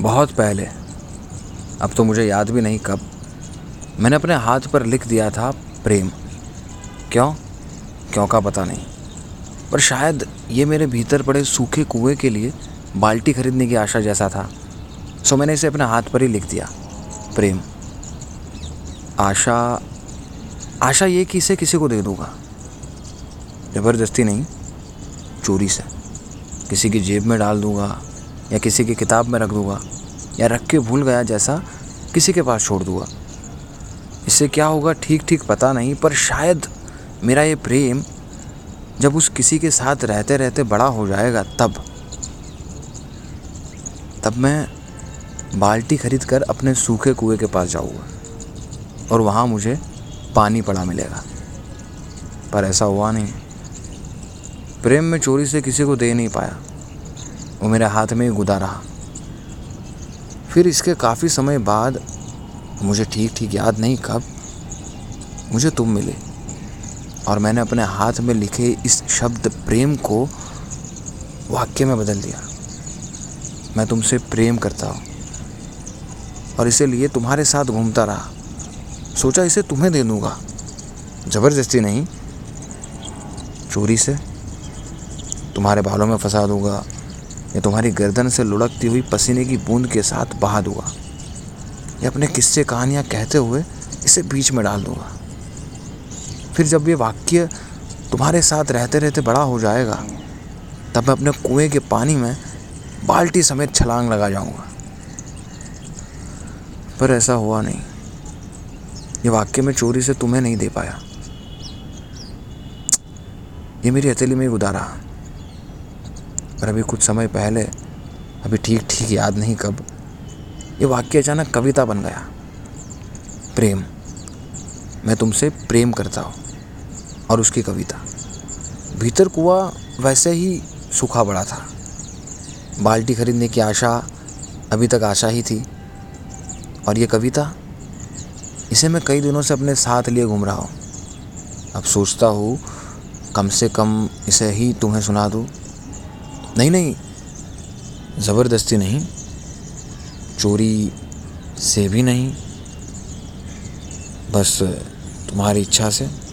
बहुत पहले। अब तो मुझे याद भी नहीं कब। मैंने अपने हाथ पर लिख दिया था प्रेम। क्यों? क्यों का पता नहीं। पर शायद ये मेरे भीतर पड़े सूखे कुएँ के लिए बाल्टी खरीदने की आशा जैसा था। सो मैंने इसे अपने हाथ पर ही लिख दिया। प्रेम। आशा। आशा ये कि इसे किसी को दे दूँगा। ज़बरदस्ती नहीं, चोरी से। किसी की जेब में डाल दूँगा। या किसी की किताब में रख दूँगा, या रख के भूल गया जैसा किसी के पास छोड़ दूँगा। इससे क्या होगा ठीक ठीक पता नहीं, पर शायद मेरा ये प्रेम जब उस किसी के साथ रहते रहते बड़ा हो जाएगा तब। तब मैं बाल्टी खरीद कर अपने सूखे कुएँ के पास जाऊँगा, और वहाँ मुझे पानी पड़ा मिलेगा। पर ऐसा हुआ नहीं। प्रेम में चोरी से किसी को दे नहीं पाया। वो मेरे हाथ में ही गुदा रहा। फिर इसके काफ़ी समय बाद, मुझे ठीक ठीक याद नहीं कब, मुझे तुम मिले और मैंने अपने हाथ में लिखे इस शब्द प्रेम को वाक्य में बदल दिया। मैं तुमसे प्रेम करता हूँ और इसीलिए तुम्हारे साथ घूमता रहा। सोचा इसे तुम्हें दे दूँगा। ज़बरदस्ती नहीं, चोरी से तुम्हारे बालों में फंसा दूँगा। या तुम्हारी गर्दन से लुढ़कती हुई पसीने की बूंद के साथ बहा दूँगा, या अपने किस्से कहानियाँ कहते हुए इसे बीच में डाल दूँगा। फिर जब ये वाक्य तुम्हारे साथ रहते रहते बड़ा हो जाएगा, तब मैं अपने कुएँ के पानी में बाल्टी समेत छलांग लगा जाऊँगा। पर ऐसा हुआ नहीं। ये वाक्य में चोरी से तुम्हें नहीं दे पाया। ये मेरी हथेली में गुदारा पर अभी कुछ समय पहले, अभी ठीक ठीक याद नहीं कब, ये वाक्य अचानक कविता बन गया। प्रेम। मैं तुमसे प्रेम करता हूँ, और उसकी कविता। भीतर कुआ वैसे ही सूखा पड़ा था। बाल्टी खरीदने की आशा अभी तक आशा ही थी। और ये कविता, इसे मैं कई दिनों से अपने साथ लिए घूम रहा हूँ। अब सोचता हूँ, कम से कम इसे ही तुम्हें सुना दूँ। नहीं नहीं। ज़बरदस्ती नहीं। चोरी से भी नहीं। बस तुम्हारी इच्छा से।